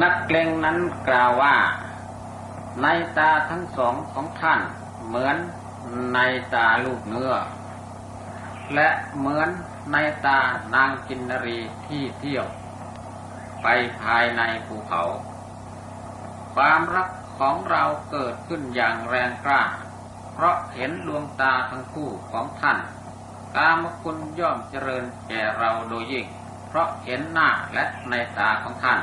นักเลงนั้นกล่าวว่า ในตาทั้งสองของท่าน เหมือนในตาลูกเนื้อ และเหมือนในตานางกินนรีที่เที่ยว ไปภายในภูเขา ความรักของเราเกิดขึ้นอย่างแรงกล้า เพราะเห็นดวงตาทั้งคู่ของท่านกามคุณย่อมเจริญแก่เราโดยยิ่ง เพราะเห็นหน้าและในตาของท่าน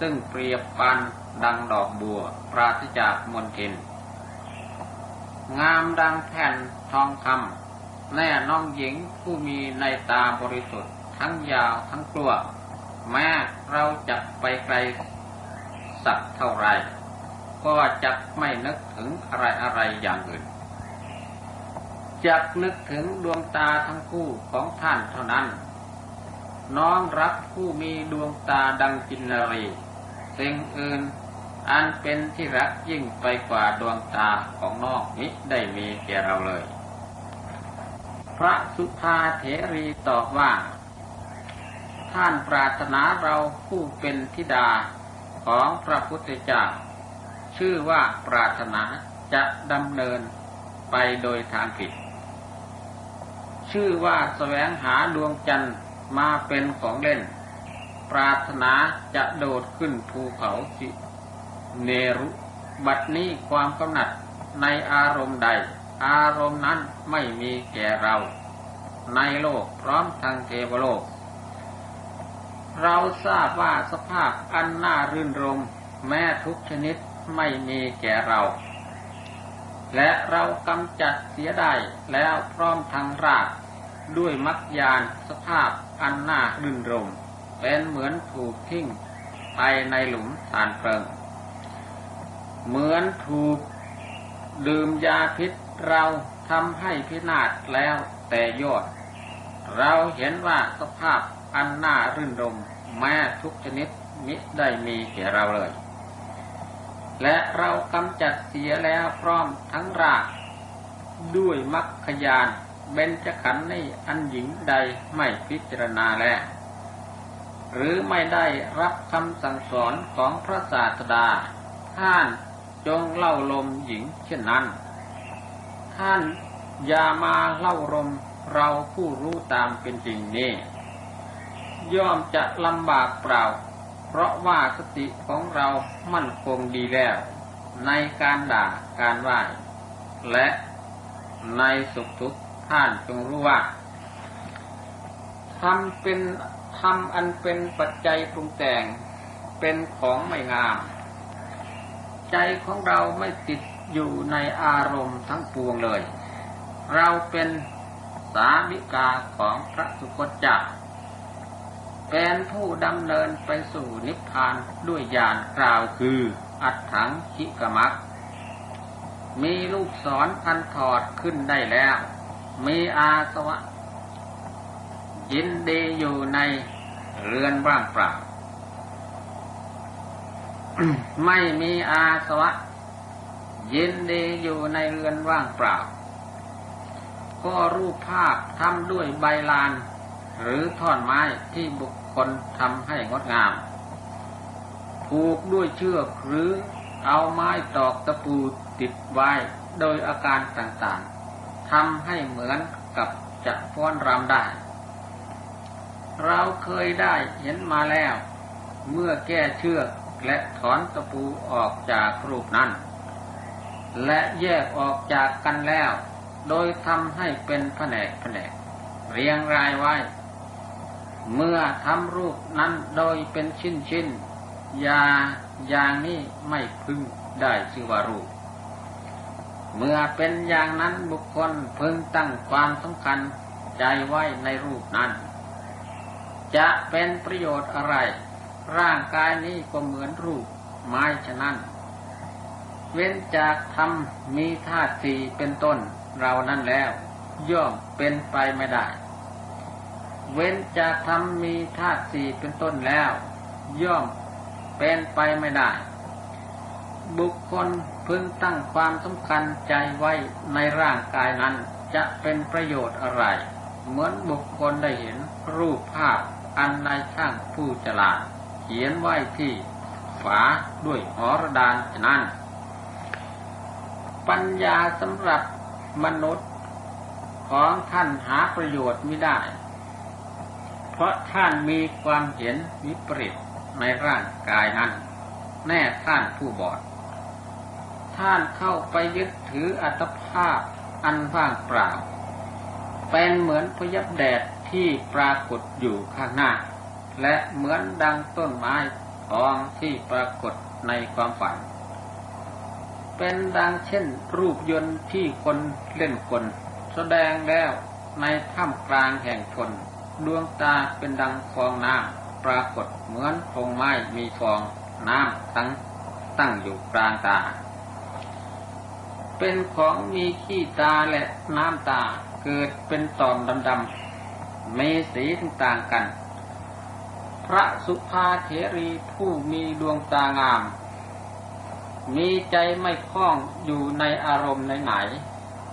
ซึ่งเปรียบปันดังดอกบัว ปราศจากมลทิน งามดังแผ่นทองคำแน่น้องหญิงผู้มีในตาบริสุทธิ์ ทั้งยาวทั้งกลัว แม้เราจะไปไกลสักเท่าไร ก็จะไม่นึกถึงอะไรอะไรอย่างอื่นจะนึกถึงดวงตาทั้งคู่ของท่านเท่านั้น น้องรักผู้มีดวงตาดังกินนรี สิ่งอื่น อันเป็นที่รักยิ่งไปกว่าดวงตาของนองนี้ได้มีแก่เราเลย พระสุภาเถรีตอบว่า ท่านปรารถนาเราผู้เป็นธิดาของพระพุทธเจ้า ชื่อว่าปรารถนาจะดำเนินไปโดยทางผิด ชื่อว่าแสวงหาดวงจันทร์มาเป็นของเล่น ปรารถนาจะโดดขึ้นภูเขาสิเนรุ บัดนี้ความกำหนัดในอารมณ์ใด อารมณ์นั้นไม่มีแก่เรา ในโลกพร้อมทางเทวโลก เราทราบว่าสภาพอันน่ารื่นรมแม้ทุกชนิดไม่มีแก่เรา และเรากำจัดเสียได้แล้วพร้อมทางรากด้วยมักยานสภาพอันน่ารื่นรม เป็นเหมือนถูกทิ้งไปในหลุมฐานเพลิง เหมือนถูกดื่มยาพิษเราทำให้พินาศแล้วแต่ยอด เราเห็นว่าสภาพอันน่ารื่นรมแม้ทุกชนิดมิได้มีแก่เราเลย และเรากำจัดเสียแล้วพร้อมทั้งรากด้วยมักขยานเบญจขันธ์นี่อันหญิงใดไม่พิจารณาแล้ว หรือไม่ได้รับคำสั่งสอนของพระศาสดา ท่านจงเล่าลมหญิงเช่นนั้น ท่านอย่ามาเล่าลมเราผู้รู้ตามเป็นจริงนี่ย่อมจะลำบากเปล่า เพราะว่าสติของเรามั่นคงดีแล้ว ในการด่าการไหวและในสุขทุกข์ท่านจงรู้ว่าทำเป็น ทำอันเป็นปัจจัยปรุงแต่งเป็นของไม่งาม ใจของเราไม่ติดอยู่ในอารมณ์ทั้งปวงเลย เราเป็นสามิกาของพระสุคตเจ้าเป็นผู้ดำเนินไปสู่นิพพานด้วยญาณกล่าวคือ อัตถังคิกมัก มีลูกศรพันถอดขึ้นได้แล้ว มีอาสวะ ยินดีอยู่ในเรือนว่างเปล่า ไม่มีอาสวะ ยินดีอยู่ในเรือนว่างเปล่า ก็รูปภาพทำด้วยใบลาน หรือท่อนไม้ที่บุคคลทำให้งดงาม ผูกด้วยเชือกหรือเอาไม้ตอกตะปูติดไว้โดยอาการต่างๆทำให้เหมือนกับจะฟ้อนรำได้ เราเคยได้เห็นมาแล้ว เมื่อแก้เชือกและถอนตะปูออกจากรูปนั้น และแยกออกจากกันแล้ว โดยทำให้เป็นแผนกแผนก เรียงรายไว้ เมื่อทำรูปนั้นโดยเป็นชิ้นชิ้นยาอย่างนี้ไม่พึงได้ชื่อว่ารูป เมื่อเป็นอย่างนั้นบุคคลพึงตั้งความสำคัญใจไว้ในรูปนั้น จะเป็นประโยชน์อะไร ร่างกายนี้ก็เหมือนรูปไม้ฉะนั้น เว้นจากทำมีธาตุสีเป็นต้นเรานั้นแล้ว ย่อมเป็นไปไม่ได้ เว้นจากทำมีธาตุสีเป็นต้นแล้ว ย่อมเป็นไปไม่ได้ บุคคลพึงตั้งความสำคัญใจไว้ในร่างกายนั้นจะเป็นประโยชน์อะไร เหมือนบุคคลได้เห็นรูปภาพ อันนายช่างผู้ฉลาด เขียนไว้ที่ฝาด้วยหอระดานฉะนั้น ปัญญาสำหรับมนุษย์ของท่านหาประโยชน์ไม่ได้ เพราะท่านมีความเห็นวิปริตในร่างกายนั้น แน่ท่านผู้บอด ท่านเข้าไปยึดถืออัตภาพอันว่างเปล่า เป็นเหมือนพยับแดด ที่ปรากฏอยู่ข้างหน้า และเหมือนดังต้นไม้ทองที่ปรากฏในความฝัน เป็นดังเช่นรูปยนต์ที่คนเล่นคนแสดงแล้วในถ้ำกลางแห่งชนดวงตาเป็นดังฟองน้ำปรากฏเหมือนพงไม้มีฟองน้ำตั้งตั้งอยู่กลางตา เป็นของมีขี้ตาและน้ำตาเกิดเป็นตอมดำๆ มีสีต่างกัน พระสุภาเถรีผู้มีดวงตางาม มีใจไม่คล้องอยู่ในอารมณ์ไหน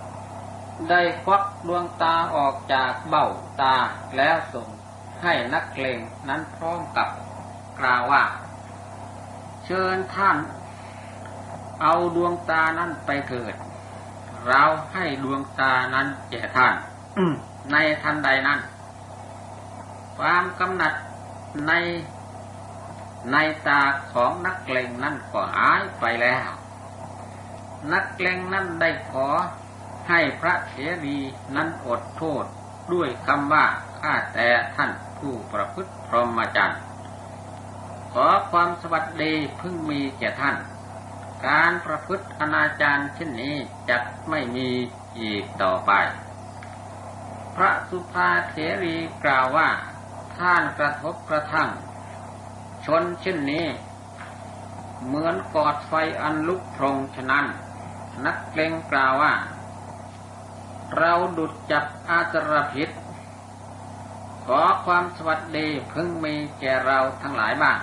ๆได้ควักดวงตาออกจากเบ้าตาแล้วส่งให้นักเลงนั้นพร้อมกับกล่าวว่า เชิญท่าน เอาดวงตานั้นไปเถิด เราให้ดวงตานั้นแก่ท่านในทันใดนั้น ความกำหนัดในในตาของนักเลงนั่นก็หายไปแล้ว นักเลงนั่นได้ขอให้พระเถรีนั้นอดโทษด้วยคำว่าข้าแต่ท่านผู้ประพฤติพรหมจรรย์ขอความสวัสดีพึ่งมีแก่ท่าน การประพฤติอนาจารเช่นนี้จะไม่มีอีกต่อไป พระสุภาเถรีกล่าวว่า ท่านกระทบกระทั่ง ชนเช่นนี้ เหมือนกอดไฟอันลุกโพรงฉะนั้น นักเกรงกล่าวว่า เราดุดจับอาสรพิษ ขอความสวัสดีพึงมีแก่เราทั้งหลายบ้าง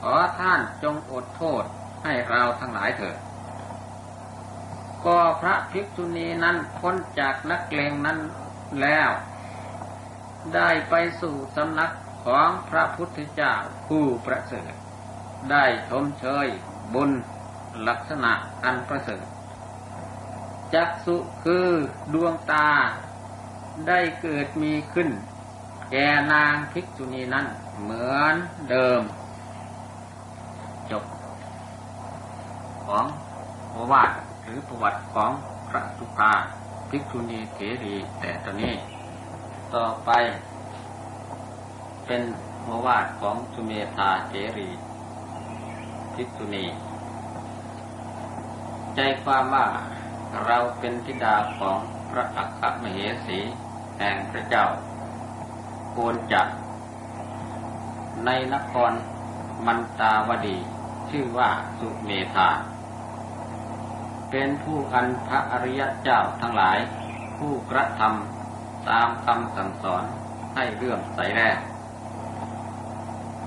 ขอท่านจงอดโทษให้เราทั้งหลายเถิดก็พระภิกษุณีนั้นพ้นจากนักเลงนั้นแล้ว ได้ไปสู่สำนักของพระพุทธเจ้าผู้ประเสริฐ ได้ชมเชยบุญลักษณะอันประเสริฐ จักสุคือดวงตาได้เกิดมีขึ้น แก่นางภิกษุณีนั้นเหมือนเดิม จบ ของโอวาทหรือประวัติของพระสุภาภิกษุณีเถรีแต่ตอนนี้ ต่อไป เป็นโอวาทของสุเมธาเถรีภิกษุณีใจความว่าเราเป็นธิดาของพระอัคคมเหสีแห่งพระเจ้าโกนจักในนครมันตาวดี ชื่อว่าสุเมธา เป็นผู้อันพระอริยเจ้าทั้งหลาย ผู้กระทำ ตามคำสั่งสอนให้เลื่อมใสแรก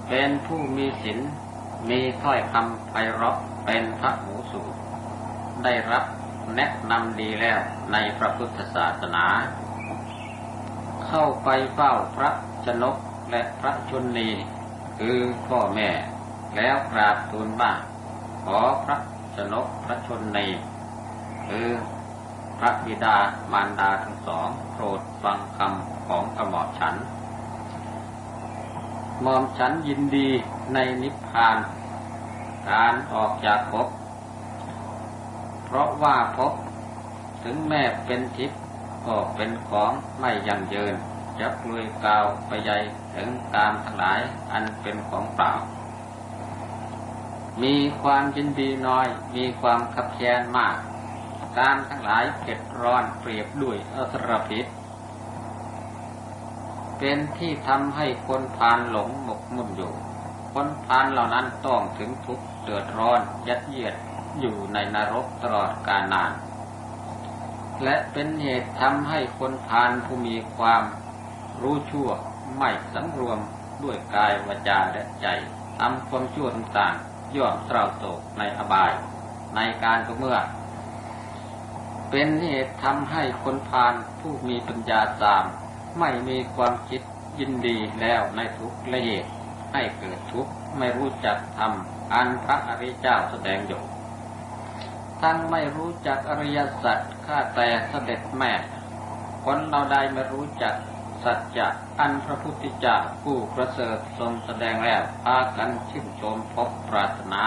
เป็นผู้มีศีลมีถ้อยคำไพเราะเป็นพระหูสูตร ได้รับแนะนำดีแล้วในพระพุทธศาสนา เข้าไปเฝ้าพระชนกและพระชนนีคือพ่อแม่แล้วกราบทูลว่าขอพระชนกพระชนนีคือ พระบิดามารดาทั้งสองโปรดฟังคำของกระหม่อมฉันหม่อมฉันยินดีในนิพพาน การออกจากภพเพราะว่าภพถึงแม้เป็นทิพย์ก็เป็นของไม่ยั่งยืนจะปลุยกาวไปใหญ่ถึงการทั้งหลายอันเป็นของเปล่า มีความยินดีน้อย มีความขับแค้นมาก การทั้งหลายเก็ดร้อนเปรียบด้วยอสรพิษ เป็นที่ทำให้คนพานหลงหมกมุ่นอยู่ คนพานเหล่านั้นต้องถึงทุกข์เดือดร้อนยัดเยียดอยู่ในนรกตลอดกาลนาน และเป็นเหตุทำให้คนพานผู้มีความรู้ชั่วไม่สังรวมด้วยกายวาจาและใจทำความชั่วต่างๆย่อมเศร้าโศกในอบาย ในการทุกเมื่อ เป็นเหตุทำให้คนพานผู้มีปัญญาตาม ไม่มีความคิดยินดีแล้วในทุกละเหตุให้เกิดทุกข์ไม่รู้จักทำอันพระอริยเจ้าแสดงอยู่ทั้งไม่รู้จักอริยสัจข้าแต่เสด็จแม่คนเราใดไม่รู้จักสัจจะอันพระพุทธเจ้าผู้ประเสริฐทรงแสดงแล้วพากันชื่นชมพบปรารถนา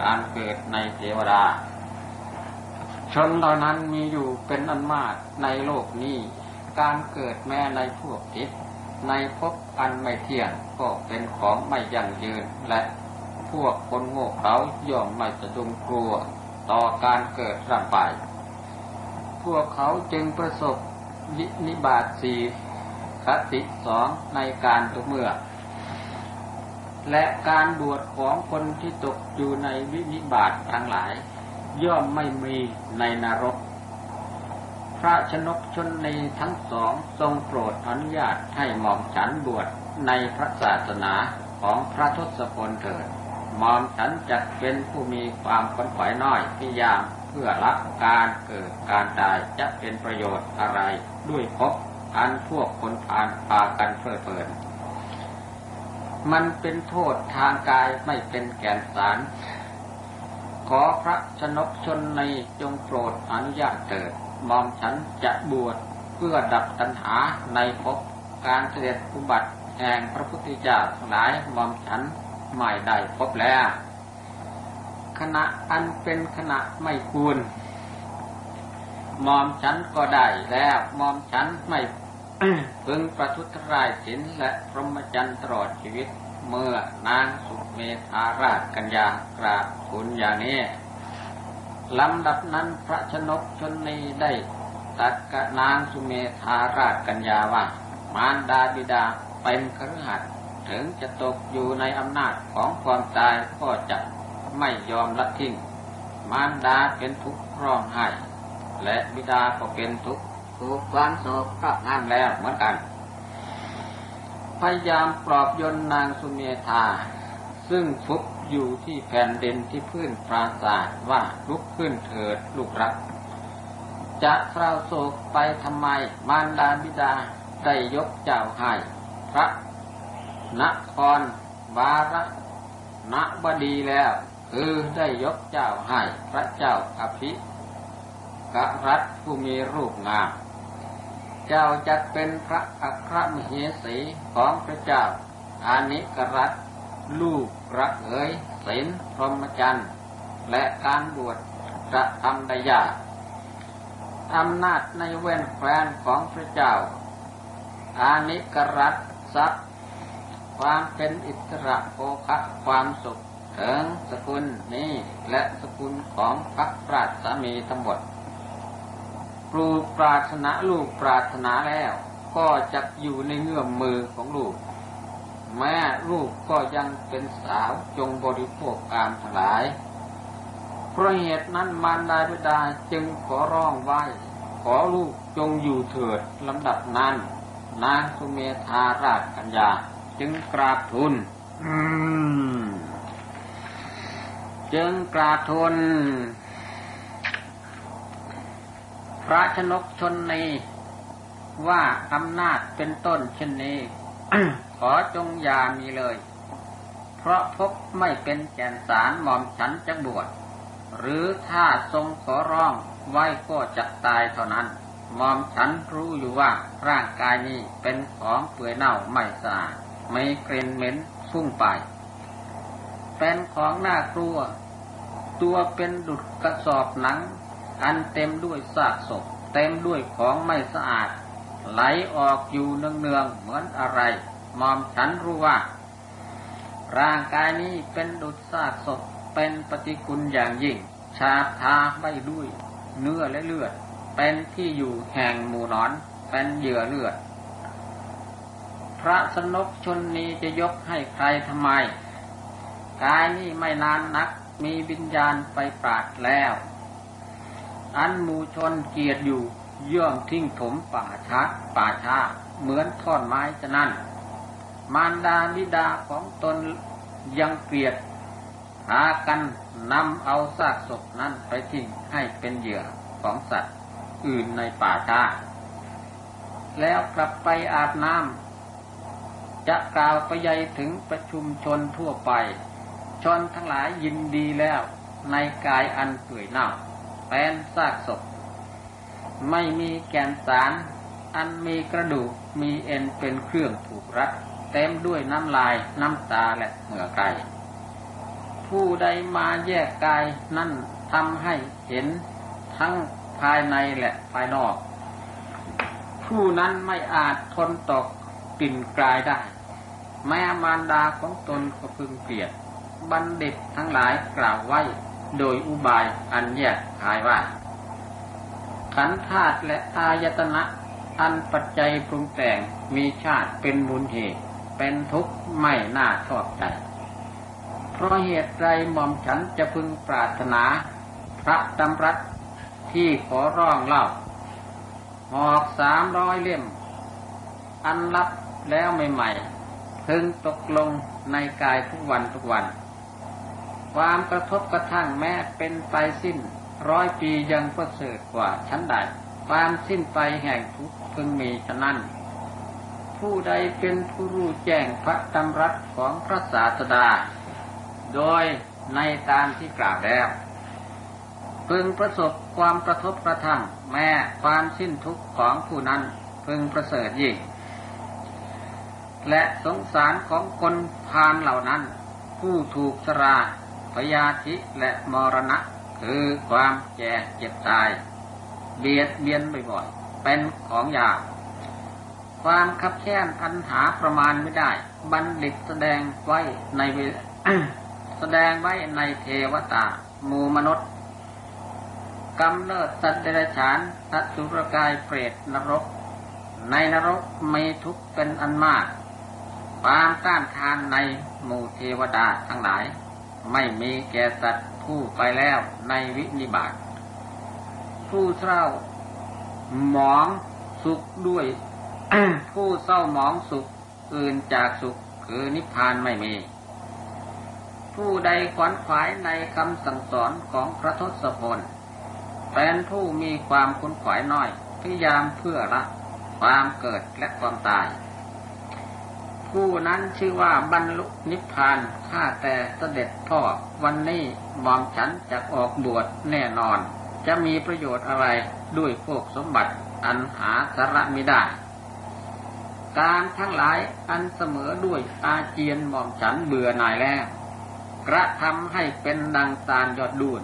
การเกิดในเทวดา ชนเหล่านั้นมีอยู่เป็นอันมากในโลกนี้ การเกิดแม้ในพวกทิพย์ในภพอันไม่เที่ยงก็เป็นของไม่ยั่งยืนและพวกคนโง่เขาย่อมไม่สะดุงกลัวต่อการเกิดร่างไปพวกเขาจึงประสบวินิบาตสีคติสองในการทุกเมื่อ และการบวชของคนที่ตกอยู่ในวินิบาตทั้งหลาย ย่อมไม่มีในนรก พระชนกชนในทั้งสองทรงโปรดอนุญาตให้หม่อมฉันบวชในพระศาสนาของพระทศพลเถิดหม่อมฉันจะเป็นผู้มีความขนขวายน้อยพยายามเพื่อรับการเกิดการตายจะเป็นประโยชน์อะไรด้วยพบอันพวกคนพานพากันเพลิดเพลิน มันเป็นโทษทางกายไม่เป็นแก่นสาร ขอพระชนกชนในจงโปรดอนุญาตเถิดมอมฉันจะบวชเพื่อดับตัณหาในภพการเสด็จอุบัติแห่งพระพุทธเจ้าทั้งหลายมอมฉันไม่ได้พบแล้ว ขณะอันเป็นขณะไม่ควรมอมฉันก็ได้แล้วมอมฉันไม่พึงประทุษร้ายศีลและพรหมจรรย์ตลอดชีวิต เมื่อนางสุเมธาราชกัญญากราบทูลอย่างนี้ลำดับนั้นพระชนกชนนีได้ตัดกับนางสุเมธาราชกัญญาว่ามารดาบิดาเป็นครหัสถึงจะตกอยู่ในอำนาจของความตายก็จะไม่ยอมละทิ้ง มารดาเป็นทุกข์ร้องไห้และบิดาก็เป็นทุกข์ถูกความโศกครอบงำแล้วเหมือนกัน พยายามปลอบยนนางสุเมธา ซึ่งฟุบอยู่ที่แผ่นดินที่พื้นปราศาสว่าลุกขึ้นเถิดลูกรัก จะเศร้าโศกไปทำไมมารดาบิดาได้ยกเจ้าให้ พระนครบาระนบดีแล้ว คือได้ยกเจ้าให้ พระเจ้าอภิกรัฐผู้มีรูปงาม เจ้าจะเป็นพระอัครมเหสีของพระเจ้า อานิกรัฐลูกรักเอ๋ยศีลพรหมจรรย์ และการบวชจะทำได้ยากอำนาจในเว้นแควนของพระเจ้า อานิกรัฐทรัพย์ความเป็นอิสระโภคะความสุขถึงสกุลนี้และสกุลของพระราชสามีทั้งหมด ปลูกปรารถนาลูกปรารถนาแล้ว ก็จะอยู่ในเงื่อมมือของลูก แม่ลูกก็ยังเป็นสาวจงบริโภคกามทั้งหลาย เพราะเหตุนั้นมารดาบิดาจึงขอร้องไว้ ขอลูกจงอยู่เถิดลำดับนั้นนางสุเมธาราชกัญญา จึงกราบทูลจึงกราบทูล พระชนกชนนี้ว่าอำนาจเป็นต้นเช่นนี้ ขอจงอย่ามีเลย เพราะพบไม่เป็นแก่นสารหม่อมฉันจะบวชหรือถ้าทรงขอร้องไว้ก็จะตายเท่านั้นหม่อมฉันรู้อยู่ว่าร่างกายนี้เป็นของเปื่อยเน่าไม่สะอาดไม่กลิ่นเหม็นฟุ้งไป เป็นของน่ากลัว ตัวเป็นดุดกระสอบหนัง อันเต็มด้วยซากศพ เต็มด้วยของไม่สะอาด ไหลออกอยู่เนืองๆเหมือนอะไรมอมฉันรู้ว่า ร่างกายนี้เป็นดุจซากศพเป็นปฏิกุลอย่างยิ่ง ชาทาไว้ด้วย เนื้อและเลือด เป็นที่อยู่แห่งหมู่นอน เป็นเหยื่อเลือด พระสนกชนนี้จะยกให้ใครทำไม กายนี้ไม่นานนักมีวิญญาณไปปราดแล้ว อันมูชนเกียดอยู่ย่อมทิ้งถมป่าช้าป่าช้าเหมือนท่อนไม้จะนั่นมารดาบิดาของตนยังเกลียดหากันนำเอาซากศพนั้นไปทิ้งให้เป็นเหยื่อของสัตว์อื่นในป่าช้าแล้วกลับไปอาบน้ำจะกล่าวไปใหญ่ถึงประชุมชนทั่วไป ชนทั้งหลายยินดีแล้วในกายอันเปื่อยเน่า เป็นซากศพ ไม่มีแกนสาร อันมีกระดูกมีเอ็นเป็นเครื่องผูกรัดเต็มด้วยน้ำลายน้ำตาและเหงื่อไกผู้ใดมาแยกกายนั่นทำให้เห็นทั้งภายในและภายนอก ผู้นั้นไม่อาจทนตกกลิ่นกลายได้ แม่มารดาของตนก็พึงเกลียด บัณฑิตทั้งหลายกล่าวไว้ โดยอุบายอันแยกขายว่า ขันธาตุและอายตนะ อันปัจจัยปรุงแต่งมีชาติเป็นมูลเหตุ เป็นทุกข์ไม่น่าชอบใจ เพราะเหตุไรหม่อมฉันจะพึงปรารถนา พระดำรัสที่ขอร้องเล่าหอกสามร้อยเล่ม อันรับแล้วใหม่ๆพึงตกลงในกายทุกวันทุกวัน ความกระทบกระทั่งแม้เป็นไปสิ้น ร้อยปียังประเสริฐกว่าชั้นใดความสิ้นไปแห่งทุกพึงมีฉะนั้น ผู้ใดเป็นผู้รู้แจ้งพระดำรัสของพระศาสดา โดยในตามที่กล่าวแล้วพึงประสบความกระทบกระทั่งแม้ความสิ้นทุกข์ของผู้นั้นพึงประเสริฐยิ่ง และสงสารของคนพานเหล่านั้น ผู้ถูกสรา พยาธิและมรณะ คือความแก่เจ็บตาย เบียดเบียนบ่อยๆ เป็นของยาก ความคับแค้นอันหาประมาณไม่ได้ บัณฑิตแสดงไว้ในแสดงไว้ในเทวตามูมนุษย์กำเนิดสัตว์เดรัจฉานสัตว์สุรกายเปรตนรก ในนรกมีทุกข์เป็นอันมากความต้านทานในหมู่เทวดาทั้งหลาย ไม่มีแก่สัตว์ผู้ไปแล้วในวินิบาตผู้เศร้าหมองสุขด้วย ผู้เศร้าหมองสุขอื่นจากสุขคือนิพพานไม่มี ผู้ใดขวัญขวายในคำสั่งสอนของพระทศพลเป็นผู้มีความคุ้นขวายน้อยพยายามเพื่อละความเกิดและความตาย ผู้นั้นชื่อว่าบรรลุนิพพานข้าแต่เสด็จพ่อวันนี้มอมฉันจะออกบวชแน่นอน จะมีประโยชน์อะไรด้วยพวกสมบัติอันหาสาระไม่ได้ การทั้งหลายอันเสมอด้วยอาเจียนหม่อมฉันเบื่อหน่ายแล้วกระทำให้เป็นดังตาลยอดดูน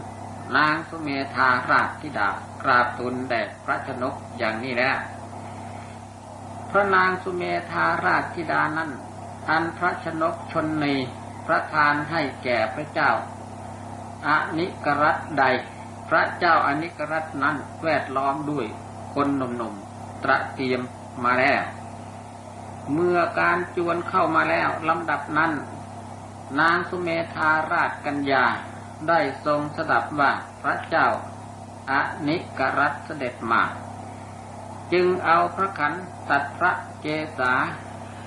นางสุเมธาราชธิดากราบทูลแด่พระชนกอย่างนี้แล้ว ระนางสุเมธาราชธิดานั้นอันพระชนกชนนีพระทานให้แก่พระเจ้าอานิกรัตใด พระเจ้าอานิกรัตนั้นแวดล้อมด้วยคนหนุ่มๆตระเตรียมมาแล้ว เมื่อการจวนเข้ามาแล้วลำดับนั้น นางสุเมธาราชกัญญาได้ทรงสดับว่าพระเจ้าอานิกรัตเสด็จมา จึงเอาพระขันตัดพระเกศา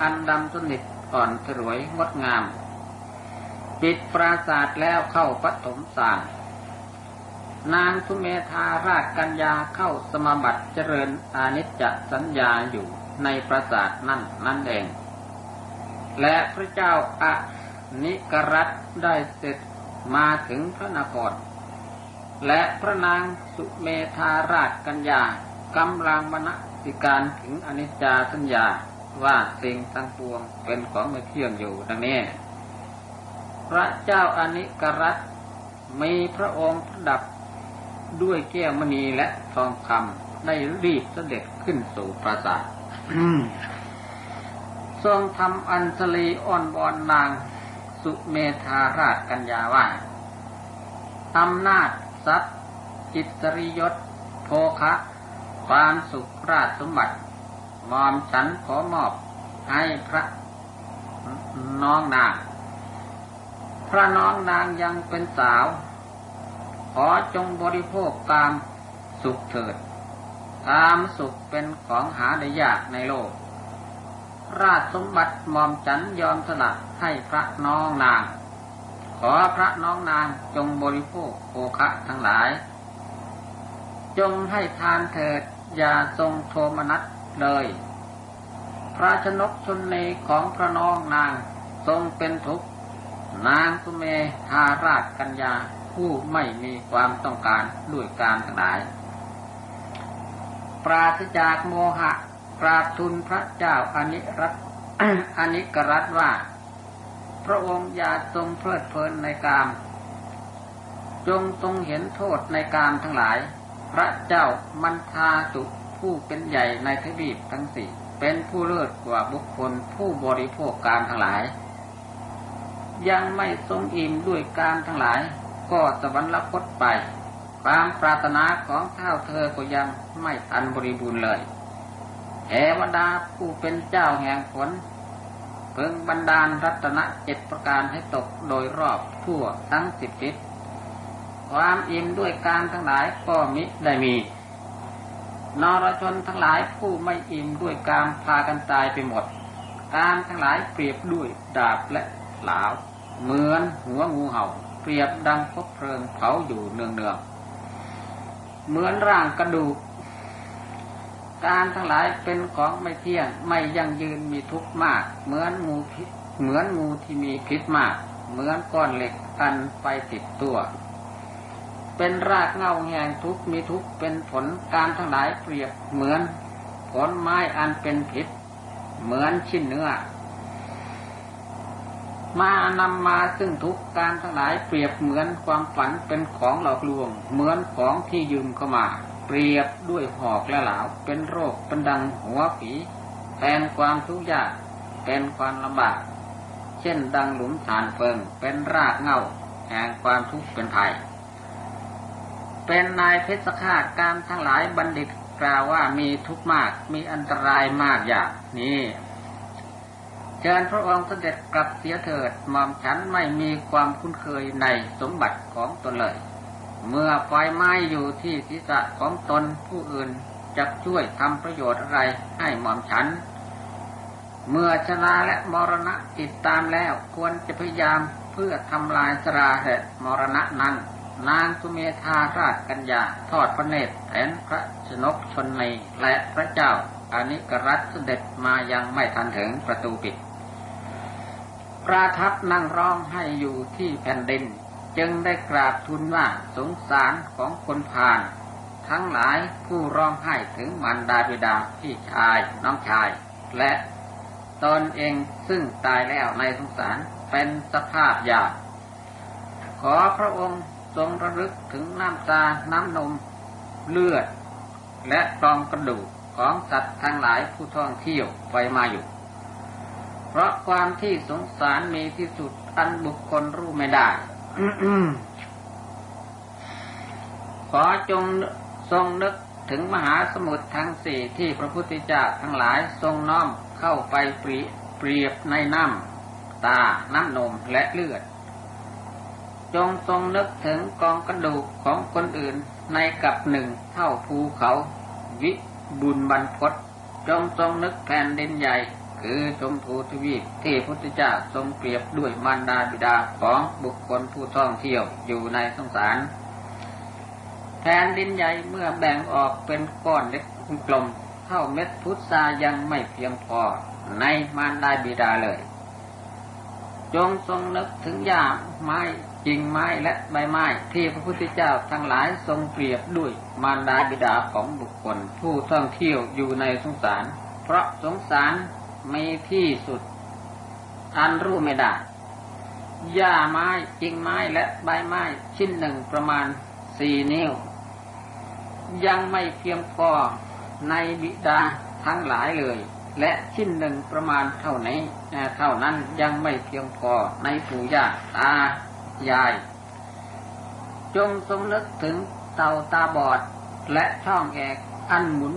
อันดำสนิทอ่อนสรวยงดงาม ปิดปราศาสตร์แล้วเข้าปฐมสารนางสุเมธาราชกัญญาเข้าสมบัติเจริญอานิจจสัญญาอยู่ในปราสาทนั่นนั่นเอง และพระเจ้าอานิกรัตได้เสร็จมาถึงพระนคร และพระนางสุเมธาราชกัญญา กำลังมณสิการถึงอนิจจาสัญญาว่าสิ่งทั้งปวงเป็นของไม่เที่ยงอยู่ดังนี้ พระเจ้าอนิกรัตมีพระองค์ประดับด้วยแก้วมณีและทองคำได้รีบเสด็จขึ้นสู่ปราสาททรงทำอัญชลีอ้อนวอนนางสุเมธาราชกัญญาว่าอำนาจทรัพย์จิตริยศโภคะ ความสุขราชสมบัติมอมฉันขอมอบให้พระน้องนาง พระน้องนางยังเป็นสาว ขอจงบริโภคตามสุขเถิด ตามสุขเป็นของหาได้ยากในโลก ราชสมบัติมอมฉันยอมสละให้พระน้องนาง ขอพระน้องนางจงบริโภคโภคะทั้งหลาย จงให้ทานเถิด อย่าทรงโทมนัสเลย พราชนกชนเนของพระน้องนางทรงเป็นทุกข์นางสุเมธาราชกัญญาผู้ไม่มีความต้องการด้วยการทั้งหลาย ปราศจากโมหะกราบทูลพระเจ้าอนิรัตอนิกรัตว่า พระองค์อย่าทรงเพลิดเพลินในกาม จงทรงเห็นโทษในกามทั้งหลาย พระเจ้ามันทาตุผู้เป็นใหญ่ในทวีปทั้งสี่เป็นผู้เลิศกว่าบุคคลผู้บริโภคการทั้งหลาย ยังไม่ทรงอิ่มด้วยการทั้งหลาย ก็สวรรคตไปความปรารถนาของเท่าเธอก็ยังไม่ทันบริบูรณ์เลยเทวดาผู้เป็นเจ้าแห่งผลเพิ่งบันดาลรัตนเจ็ดประการให้ตกโดยรอบทั่วทั้งสิบทิศ ความอิ่มด้วยการทั้งหลายก็มิได้มี นรชนทั้งหลายผู้ไม่อิ่มด้วยการพากันตายไปหมด การทั้งหลายเปรียบด้วยดาบและหลาวเหมือนหัวงูเห่า เปรียบดังพบเพลิงเผาอยู่เนืองเนืองเหมือนร่างกระดูก การทั้งหลายเป็นของไม่เที่ยงไม่ยั่งยืนมีทุกข์มาก เหมือนงูพิษเหมือนงูที่มีพิษมาก เหมือนก้อนเหล็กกันไปติดตัว เป็นรากเงาแห่งทุกมีทุกเป็นผลการทั้งหลายเปรียบเหมือน ผลไม้อันเป็นพิษ เหมือนชิ้นเนื้อมานำมาซึ่งทุกการทั้งหลายเปรียบเหมือนความฝันเป็นของหลอกลวง เหมือนของที่ยืมเข้ามา เปรียบด้วยหอกและหลาวเป็นโรคเป็นดังหัวผีเป็นความทุกข์ยากเป็นความลำบาก เช่นดังหลุมฐานเฟิงเป็นรากเงาแห่งความทุกข์เป็นภัย เป็นนายเพชรฆาตการทั้งหลายบัณฑิตกล่าวว่ามีทุกข์มากมีอันตรายมากอย่างนี้เชิญพระองค์เสด็จกลับเสียเถิดหม่อมฉันไม่มีความคุ้นเคยในสมบัติของตนเลย เมื่อไฟไหม้อยู่ที่ศีรษะของตนผู้อื่นจะช่วยทำประโยชน์อะไรให้หม่อมฉัน เมื่อชนะและมรณะติดตามแล้วควรจะพยายามเพื่อทำลายสราเหตุมรณะนั้น นางสุเมธาราชกัญญาทอดพระเนตรแผนพระชนกชนในและพระเจ้าอานิกรัตเสด็จมายังไม่ทันถึงประตูปิด ประทับนั่งร้องให้อยู่ที่แผ่นดิน จึงได้กราบทูลว่าสงสารของคนพาลทั้งหลายผู้ร้องไห้ถึงมันดาบิดาพี่ชายน้องชาย และตนเองซึ่งตายแล้วในสงสารเป็นสภาพยากขอพระองค์ ทรงระลึกถึงน้ำตา น้ำนม เลือด และกองกระดูกของสัตว์ทั้งหลายผู้ท่องเที่ยวไปมาอยู่ เพราะความที่สงสารมีที่สุดอันบุคคลรู้ไม่ได้ ขอจงทรงนึกถึงมหาสมุทรทั้งสี่ที่พระพุทธเจ้าทั้งหลายทรงน้อมเข้าไปเปรียบในน้ำตา น้ำนมและเลือด จงทรงนึกถึงกองกระดูกของคนอื่นในกับหนึ่งเท่าภูเขา วิบุญบรรพศจงทรงนึกแผ่นดินใหญ่ คือชมพูทวีปที่พุทธเจ้าทรงเปรียบด้วยมารดาบิดาของบุคคลผู้ท่องเที่ยวอยู่ในสงสารแผ่นดินใหญ่เมื่อแบ่งออกเป็นก้อนเล็กกลมเท่าเม็ดพุทรายังไม่เพียงพอในมารดาบิดาเลย จงทรงนึกถึงหญ้าไม้จริงไม้และใบไม้ที่พระพุทธเจ้าทั้งหลายทรงเปรียบด้วยมารดาบิดาของบุคคล ผู้ท่องเที่ยวอยู่ในสงสาร เพราะสงสารมีที่สุดอันรู้ไม่ได้หญ้าไม้จริงไม้และใบไม้ชิ้นหนึ่งประมาณสี่นิ้ว ยังไม่เพียงพอในบิดาทั้งหลายเลย และชิ้นหนึ่งประมาณเท่านี้เท่านั้นยังไม่เพียงพอในปู่ย่าตายาย จงทรงนึกถึงเต่าตาบอด และช่องแอกอันหมุน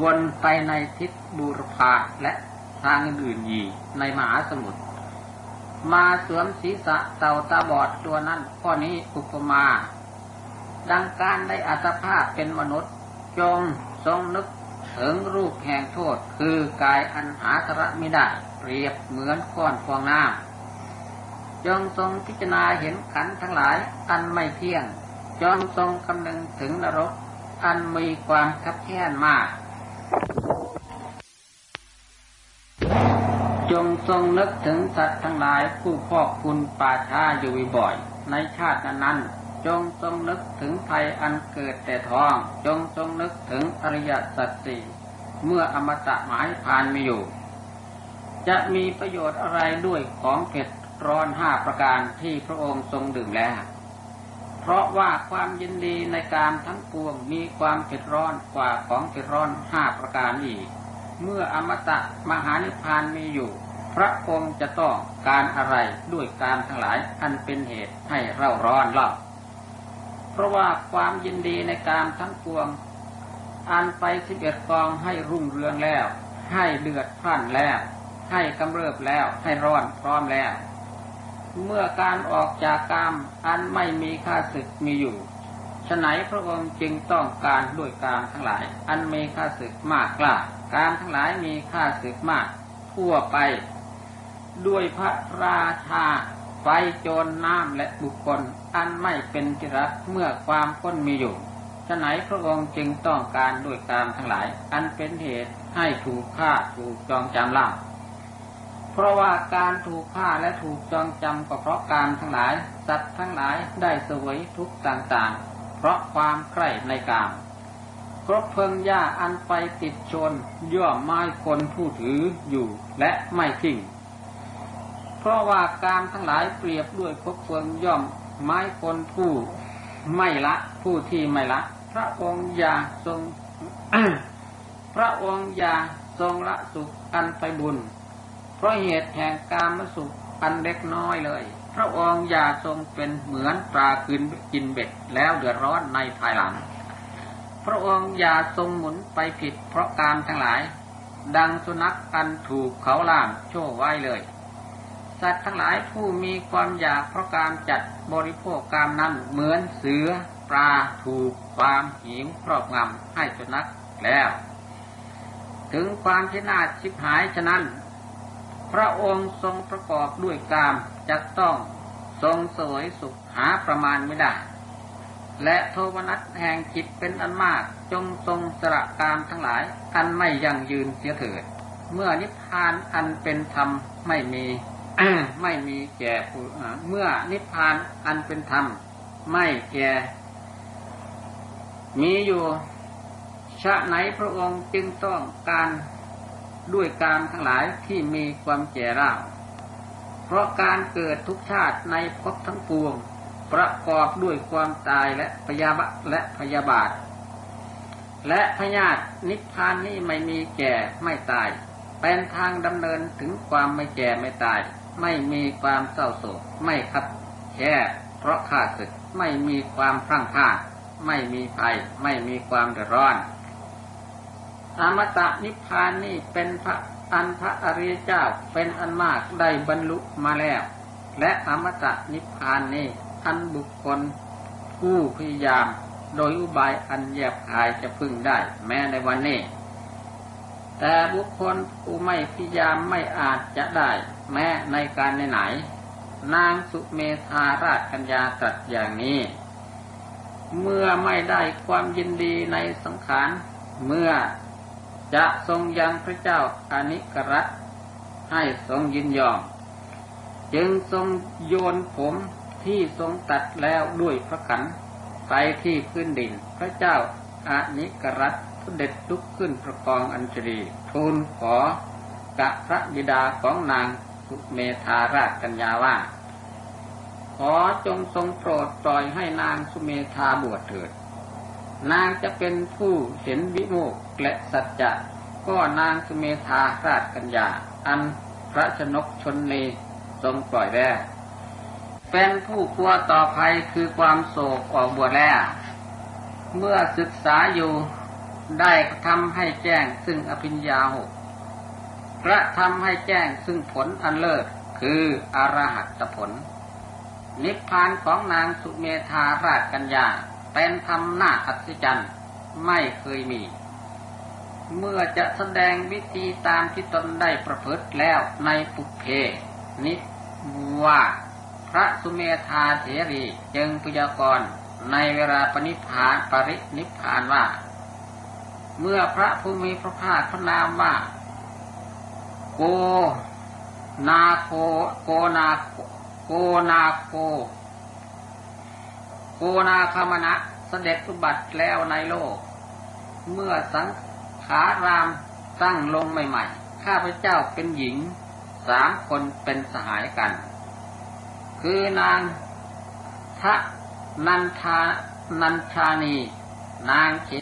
วนไปในทิศบูรพาและทางอื่นยีในมหาสมุทรมาสวมศีรษะเต่าตาบอดตัวนั้นข้อนี้อุปมา ดังการได้อัตภาพเป็นมนุษย์ จงทรงนึก ถึงรูปแห่งโทษคือกายอันหาสระไม่ได้เปรียบเหมือนก้อนฟองน้ำจงทรงพิจารณาเห็นขันทั้งหลายอันไม่เที่ยงจงทรงคำนึงถึงนรก อันมีความคับแค้นมาก จงทรงนึกถึงสัตว์ทั้งหลายผู้พอกคุณป่าช้าอยู่บ่อย ในชาตินั้น จงทรงนึกถึงภัยอันเกิดแต่ท้อง จงทรงนึกถึงอริยสัจสี่เมื่ออมตะหมายผ่านม่อยู่ จะมีประโยชน์อะไรด้วยของเผ็ดร้อนห้าประการที่พระองค์ทรงดื่มแล้ว เพราะว่าความยินดีในการทั้งปวงมีความเผ็ดร้อนกว่าของเผ็ดร้อนห้าประการอีก เมื่ออมตะมหานิพพานมีอยู่ พระองค์จะต้องการอะไรด้วยการทั้งหลายอันเป็นเหตุให้เร่าร้อนเล่า เพราะว่าความยินดีในการทั้งปวง อันไปสิบเอ็ดกองให้รุ่งเรืองแล้ว ให้เดือดพร่านแล้ว ให้กำเริบแล้ว ให้ร้อนพร้อมแล้ว เมื่อการออกจากกามอันไม่มีค่าศึกมีอยู่ฉะไหนพระองค์จึงต้องการด้วยการทั้งหลาย อันมีค่าศึกมากกล้าการทั้งหลายมีค่าศึกมาก ทั่วไป ด้วยพระราชา ไฟโจรน้ำและบุคคล อันไม่เป็นที่รักเมื่อความพ้นมีอยู่ฉะไหนพระองค์จึงต้องการด้วยการทั้งหลาย อันเป็นเหตุให้ถูกฆ่าถูกจองจำล่าเพราะว่าการถูกฆ่าและถูกจองจำก็เพราะการทั้งหลาย สัตว์ทั้งหลายได้สวยทุกต่างๆ เพราะความใคร่ในกามครบเพิงหญ้าอันไปติดชน ย่อมไม้คนผู้ถืออยู่และไม่ทิ้ง เพราะว่าการทั้งหลายเปรียบด้วยคบเพิงย่อมไม้คนผู้ไม่ละผู้ที่ไม่ละ พระองค์อย่าทรงพระองค์อย่าทรงละสุขอันไปบุญ เพราะเหตุแห่งการมสุขอันเล็กน้อยเลย พระองค์อย่าทรงเป็นเหมือนปลาคืนกินเบ็ดแล้วเดือดร้อนในภายหลัง พระองค์อย่าทรงหมุนไปผิดเพราะการทั้งหลาย ดังสุนัขอันถูกเขาล่ามโช่ไว้เลย สัตว์ทั้งหลายผู้มีความอยากเพราะการจัดบริโภคกามนั้นเหมือนเสือปลาถูกความหิวครอบงำให้สุนัขแล้ว ถึงความที่น่าชิบหายฉะนั้น พระองค์ทรงประกอบด้วยกามจะต้องทรงสวยสุขหาประมาณไม่ได้ และโทวนัสแห่งจิตเป็นอันมากจงทรงสระกามทั้งหลายอันไม่ยั่งยืนเสียเถิด เมื่อนิพพานอันเป็นธรรมไม่มี ไม่มีแก่ผู้เมื่อนิพพานอันเป็นธรรม ไม่แก่ มีอยู่ชะไหนพระองค์จึงต้องการด้วยการทั้งหลายที่มีความแก่ร่าเพราะการเกิดทุกชาติในภพทั้งปวง ประกอบด้วยความตายและพยาบะและพยาบาท และพยาธินิพพานนี้ไม่มีแก่ไม่ตาย เป็นทางดำเนินถึงความไม่แก่ไม่ตาย ไม่มีความเศร้าโศก ไม่คับแค่เพราะข้าศึกไม่มีความพรั่งพราดไม่มีภัย ไม่มีความเดือดร้อนอมตะนิพพานนี่เป็นพระอันพระอริยเจ้าเป็นอันมากได้บรรลุมาแล้ว และอมตะนิพพานนี่อันบุคคลผู้พยายาม โดยอุบายอันแยบคายจะพึ่งได้ แม้ในวันนี้ แต่บุคคลผู้ไม่พยายามไม่อาจจะได้ แม้ในการไหนนางสุเมธาราชกัญญาตรัสอย่างนี้ เมื่อไม่ได้ความยินดีในสังขาร เมื่อจะทรงยังพระเจ้าอานิกรัตให้ทรงยินยอม จึงทรงโยนผมที่ทรงตัดแล้วด้วยพระขันไปที่พื้นดิน พระเจ้าอานิกรัต เด็ดลุกขึ้นประกองอัญชลีทูลขอกะพระบิดาของนางสุเมธาราชกัญญาว่า ขอจงทรงโปรดปล่อยให้นางสุเมธาบวชเถิด นางจะเป็นผู้เห็นวิโมกและสัจจะก็นางสุเมธาราชกัญญา อันพระชนกชนนีทรงปล่อยแล้เป็นผู้กลัวต่อภัยคือความโศกออกบวชแล้ว เมื่อศึกษาอยู่ ได้ทำให้แจ้งซึ่งอภิญญาหกกระทำให้แจ้งซึ่งผลอันเลิศคืออรหัตผล นิพพานของนางสุเมธาราชกัญญา เป็นธรรมนาอัศจรรย์ไม่เคยมี เมื่อจะแสดงวิธีตามที่ตนได้ประพฤติแล้วในปุเพนิว่าพระสุเมธาเถรีจึงพยากรณ์ในเวลาปณิพานปรินิพานว่า เมื่อพระผู้มีพระภาคพระนามว่า โกนาโคโกนาโกนาโคโกนาคามณะเสด็จอุบัติแล้วในโลก เมื่อสังขารามตั้งลงใหม่ๆ ข้าพเจ้าเป็นหญิงสามคนเป็นสหายกัน คือนางทะนันทานันชานี นางเข